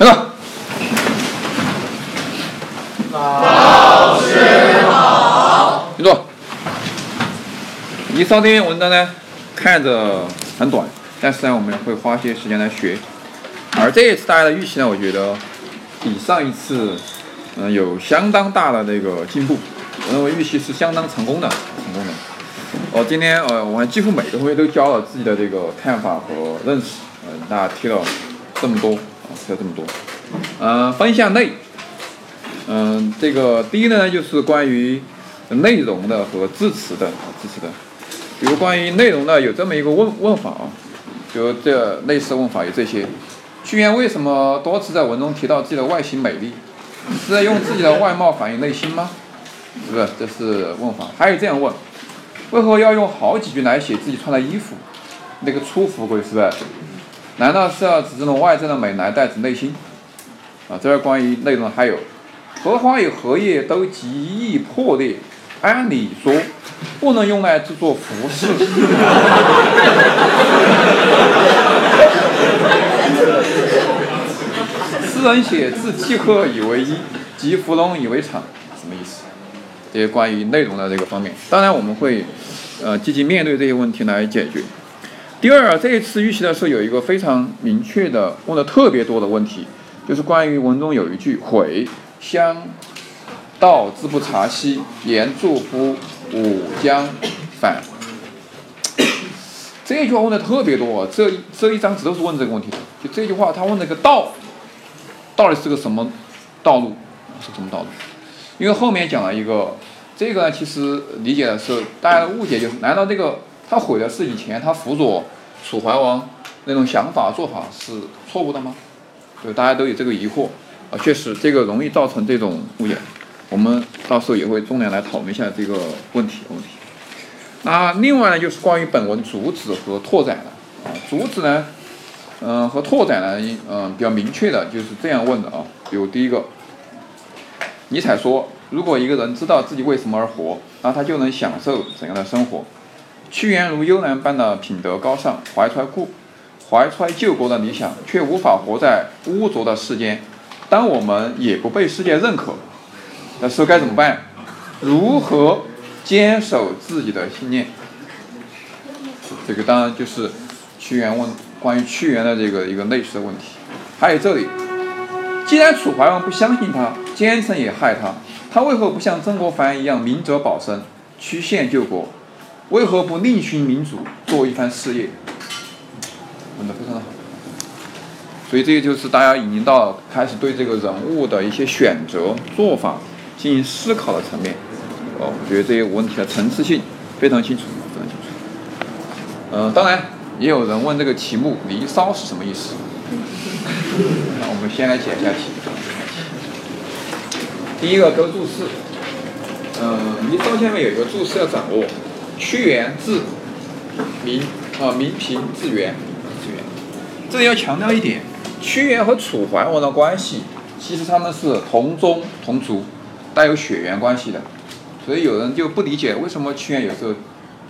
那个。老师好。请坐。以上这篇文章呢，看着很短，但是呢，我们会花些时间来学。而这一次大家的预期呢，我觉得比上一次，嗯，有相当大的那个进步。我认为预期是相当成功的，成功的。我今天呃，我们几乎每个同学都交了自己的这个看法和认识，嗯，大家提了这么多，啊，提了这么多。嗯，分项内，嗯，这个第一呢，就是关于内容的和字词的，字词的。比如关于内容呢，有这么一个问问法啊，就这类似问法有这些：屈原为什么多次在文中提到自己的外形美丽？是在用自己的外貌反映内心吗？是不是？这是问法。还有这样问。为何要用好几句来写自己穿的衣服？那个粗服，贵是不是？难道是要指这种外在的美来代指内心？啊，这是关于内容。还有，荷花与荷叶都极易破裂，按理说不能用来制作服饰。诗人写字契合以为一，及芙蓉以为裳，什么意思？这些关于内容的这个方面，当然我们会，呃，积极面对这些问题来解决。第二，这一次预习的时候有一个非常明确的问的特别多的问题，就是关于文中有一句“悔相道之不察兮，言祝乎吾将反”。这句话问的特别多，这这一张纸都是问这个问题的。就这句话，他问那个道，到底是个什么道路？是什么道路？因为后面讲了一个，这个呢，其实理解的是大家的误解就是，难道这个他毁的是以前他辅佐楚怀王那种想法做法是错误的吗？对，大家都有这个疑惑啊，确实这个容易造成这种误解，我们到时候也会重点来讨论一下这个问题问题。那另外呢，就是关于本文主旨和拓展的啊，主旨呢，嗯，和拓展呢，嗯，比较明确的就是这样问的啊，比如第一个。尼采说：“如果一个人知道自己为什么而活，那他就能享受怎样的生活？”屈原如幽兰般的品德高尚，怀揣故怀揣救国的理想，却无法活在污浊的世间。当我们也不被世界认可的时候，该怎么办？如何坚守自己的信念？这个当然就是屈原问关于屈原的这个一个类似的问题。还有这里。既然楚怀王不相信他，奸臣也害他，他为何不像曾国藩一样明哲保身，曲线救国？为何不另寻民主，做一番事业？问的非常的好。所以这个就是大家已经到开始对这个人物的一些选择做法进行思考的层面。哦，我觉得这些问题的层次性非常清楚，非常清楚。嗯，当然也有人问这个题目“离骚”是什么意思？那我们先来解一下题。第一个勾注释，嗯，你首先面有一个注释要掌握。屈原字民，啊，名平字元，字元。这里要强调一点，屈原和楚怀王的关系，其实他们是同宗同族，带有血缘关系的。所以有人就不理解，为什么屈原有时候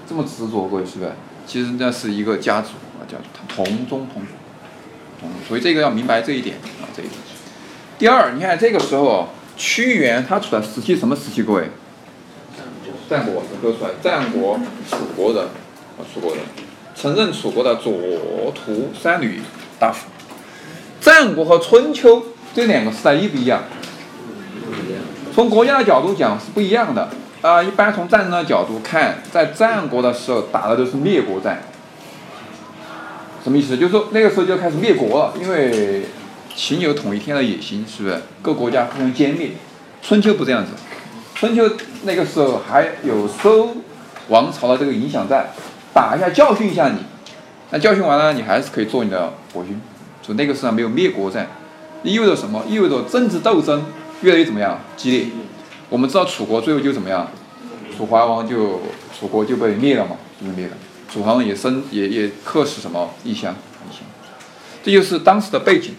这么执着，过去是不是？其实那是一个家族啊，家族，他同宗同族。所以这个要明白这一点啊，这一点。第二，你看这个时候，屈原他处在时期什么时期？各位，战国，说出来，战国楚国人，啊，楚国人，曾任楚国的左徒三闾大夫。战国和春秋这两个时代一不一样？从国家的角度讲是不一样的啊。一般从战争的角度看，在战国的时候打的都是灭国战。什么意思？就是说那个时候就开始灭国了，因为秦有统一天的野心，是不是？各国家互相歼灭。春秋不这样子，春秋那个时候还有周王朝的这个影响在，打一下教训一下你，那教训完了你还是可以做你的国君。所以那个时候没有灭国战，意味着什么？意味着政治斗争越来越怎么样激烈？我们知道楚国最后就怎么样？楚怀王就楚国就被灭了嘛，就被灭了。楚怀王也生也也客死什么异乡，异乡，这就是当时的背景。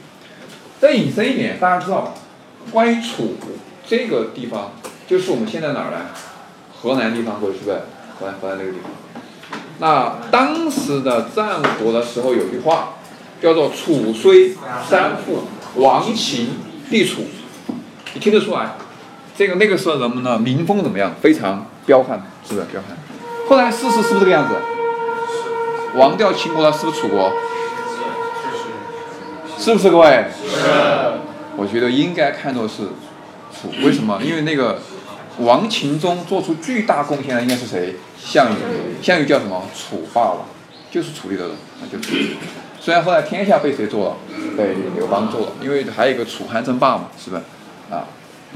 再引申一点，大家知道，关于楚这个地方，就是我们现在哪儿呢？河南地方，或者是不是？河南河南那个地方。那当时的战国的时候，有句话叫做“楚虽三户，亡秦必楚，你听得出来？这个那个时候人们呢民风怎么样？非常彪悍，是不是彪悍？后来事实是不是这个样子？亡掉秦国了，是不是楚国？是不是各位？是。我觉得应该看作是楚，为什么？因为那个亡秦中做出巨大贡献的应该是谁？项羽。项羽叫什么？楚霸王，就是楚地的人，那就是。虽然后来天下被谁做了？被刘邦做了，因为还有一个楚汉争霸嘛，是不是？啊，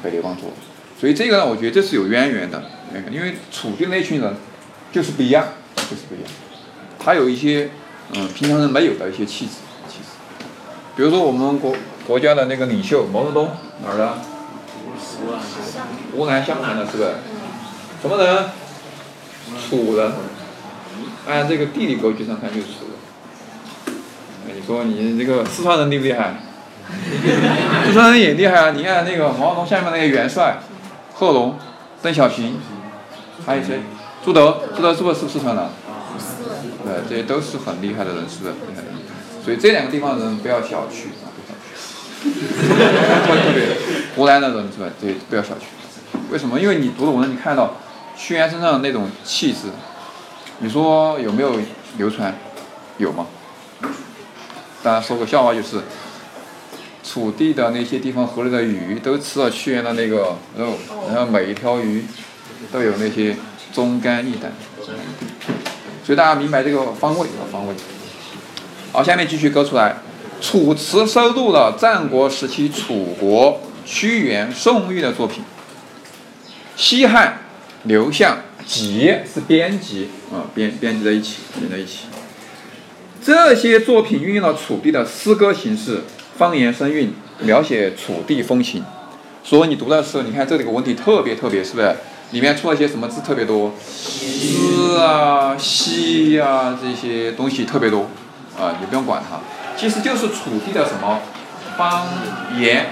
被刘邦做了。所以这个呢，我觉得这是有渊源的，因为楚地那群人就是不一样，就是不一样。他有一些嗯平常人没有的一些气质，气质。比如说我们国国家的那个领袖毛泽东哪儿的？湖南湘潭的，是不是？什么人？楚人。按这个地理格局上看就是楚人。你说你这个四川人厉不厉害？四川人也厉害啊！你看那个毛泽东下面那些元帅，贺龙、邓小平，还有谁？朱德，朱德是不是四川人？对，这些都是很厉害的人，是不是？所以这两个地方的人不要小觑啊，不要小觑。特别湖南的人是吧？这不要小觑。为什么？因为你读了文，你看到屈原身上那种气质，你说有没有流传？有吗？大家说个笑话就是，楚地的那些地方河里的鱼都吃了屈原的那个肉，然后每一条鱼都有那些忠肝义胆。所以大家明白这个方位啊，方位。好，下面继续勾出来，楚辞收录了战国时期楚国屈原、宋玉的作品。西汉刘向集是编辑啊，编编辑在一起，编在一起。这些作品运用了楚地的诗歌形式，方言声韵，描写楚地风情。所以你读的时候，你看这里个文体特别特别，是不是？里面出了些什么字特别多？诗啊、西呀这些东西特别多，啊，你不用管它，其实就是楚地的什么方言，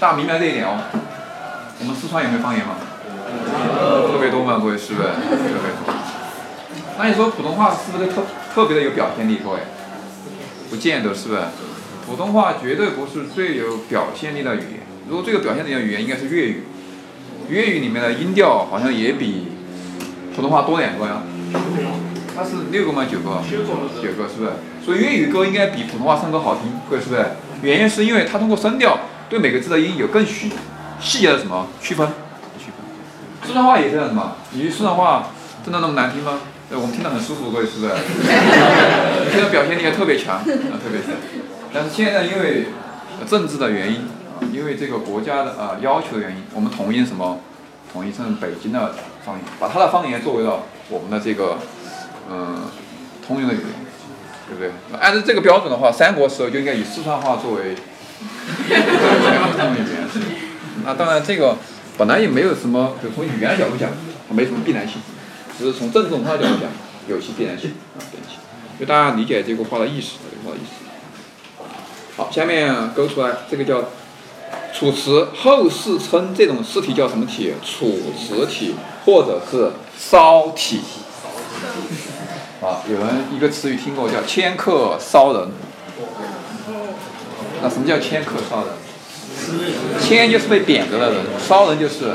大家明白这一点哦。我们四川有没有方言吗？特别多嘛？各位是不是？特别多。那你说普通话是不是特特别的有表现力？各位，不见得，是不是？普通话绝对不是最有表现力的语言。如果最有表现力的语言应该是粤语。粤语里面的音调好像也比普通话多两个呀，它是六个吗？九个？九个是不是？所以粤语歌应该比普通话唱歌好听，各位是不是？原因是因为它通过声调对每个字的音有更细细节的什么区分？区分。四川话也这样子嘛？你四川话真的那么难听吗？我们听得很舒服，各位是不是？现在表现力也特别强，啊，特别强。但是现在因为政治的原因。因为这个国家的啊要求的原因，我们统一什么？统一成北京的方言，把他的方言作为了我们的这个嗯通用的语言，对不对？按照这个标准的话，三国时候就应该以四川话作为。那当然，这个本来也没有什么，就从语言角度讲，没什么必然性，只是从政治文化角度讲，有其必然性啊，必然性。就大家理解这个话的意思，这个话的意思。好，下面勾出来，这个叫。楚辞后世称这种诗体叫什么体？楚辞体，或者是骚体。啊，有人一个词语听过叫迁客骚人。那什么叫迁客骚人？迁就是被贬谪的人，骚人就是。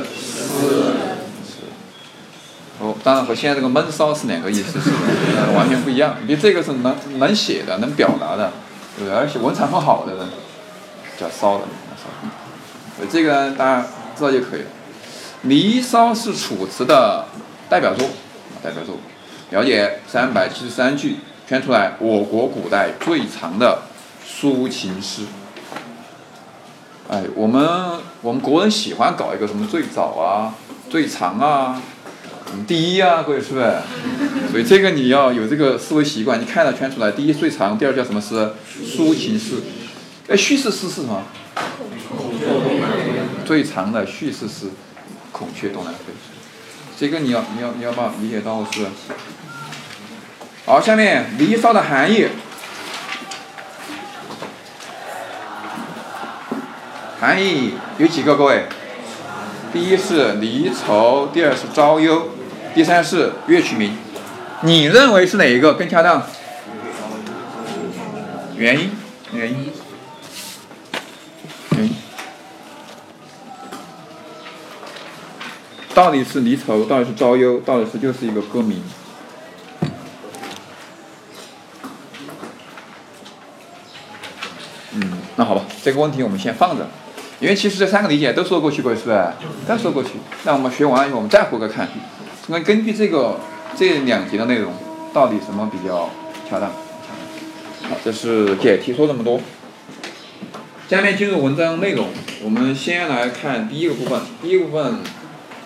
哦，当然和现在这个闷骚是两个意思，是 完全不一样。你这个是能能写的，能表达的，对而且文采很好的人，叫骚人。所以这个呢大家知道就可以了。《离骚》是楚辞的代表作，代表作。了解三百七十三句，圈出来我国古代最长的抒情诗。哎，我们我们国人喜欢搞一个什么最早啊、最长啊、第一啊，各位是不是？所以这个你要有这个思维习惯。你看了圈出来，第一最长，第二叫什么诗？抒情诗。哎，叙事诗是什么？最长的叙事诗《孔雀东南飞》，这个你要你要你要把理解到是。好，下面《离骚》的含义，含义有几个？各位，第一是离愁，第二是招忧，第三是乐曲名。你认为是哪一个更恰当？原因？原因？嗯，到底是离愁，到底是招忧，到底是就是一个歌名。嗯，那好吧，这个问题我们先放着，因为其实这三个理解都说过去过，是不是？都说过去。那我们学完了以后，我们再回个看，那根据这个这两节的内容，到底什么比较恰当？好，这是解题说这么多。下面进入文章内容，我们先来看第一个部分。第一个部分，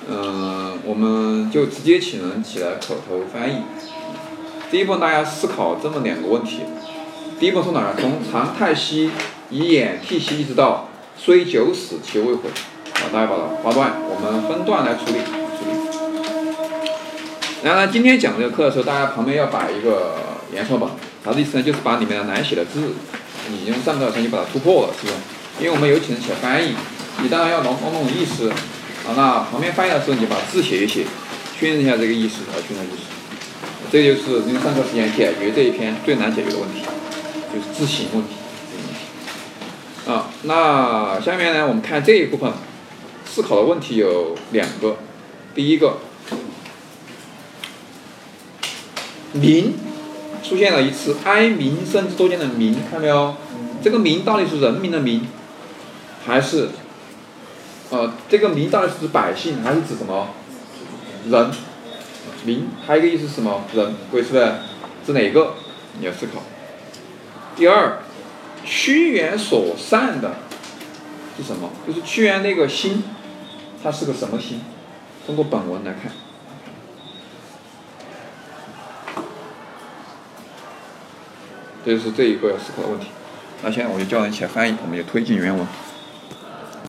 嗯，我们就直接请人起来口头翻译。第一部分大家思考这么两个问题。第一步从哪儿？从常太息以眼替息，一直到虽九死其未悔。啊，大家把它划断，我们分段来处理处理。然后呢，今天讲这个课的时候，大家旁边要摆一个颜色本，啥子意思呢？就是把里面的难写的字，你用上课的时候你把它突破了，是吧？因为我们有请人写翻译，你当然要弄弄懂意思。啊，那旁边翻译的时候，你把字写一写，确认一下这个意思和确认意思。这就是用上课时间解决这一篇最难解决的问题。就是字形问题，啊，那下面呢，我们看这一部分思考的问题有两个，第一个，民出现了一次哀民生之多见的民，看到没有？这个民到底是人民的民，还是呃这个民到底是指百姓，还是指什么人？民还有一个意思是什么？人，各位是不是？指哪个？你要思考。第二，屈原所善的是什么？就是屈原那个心，他是个什么心？通过本文来看，这就是这一个要思考的问题。那现在我就叫人起来翻译，我们就推进原文。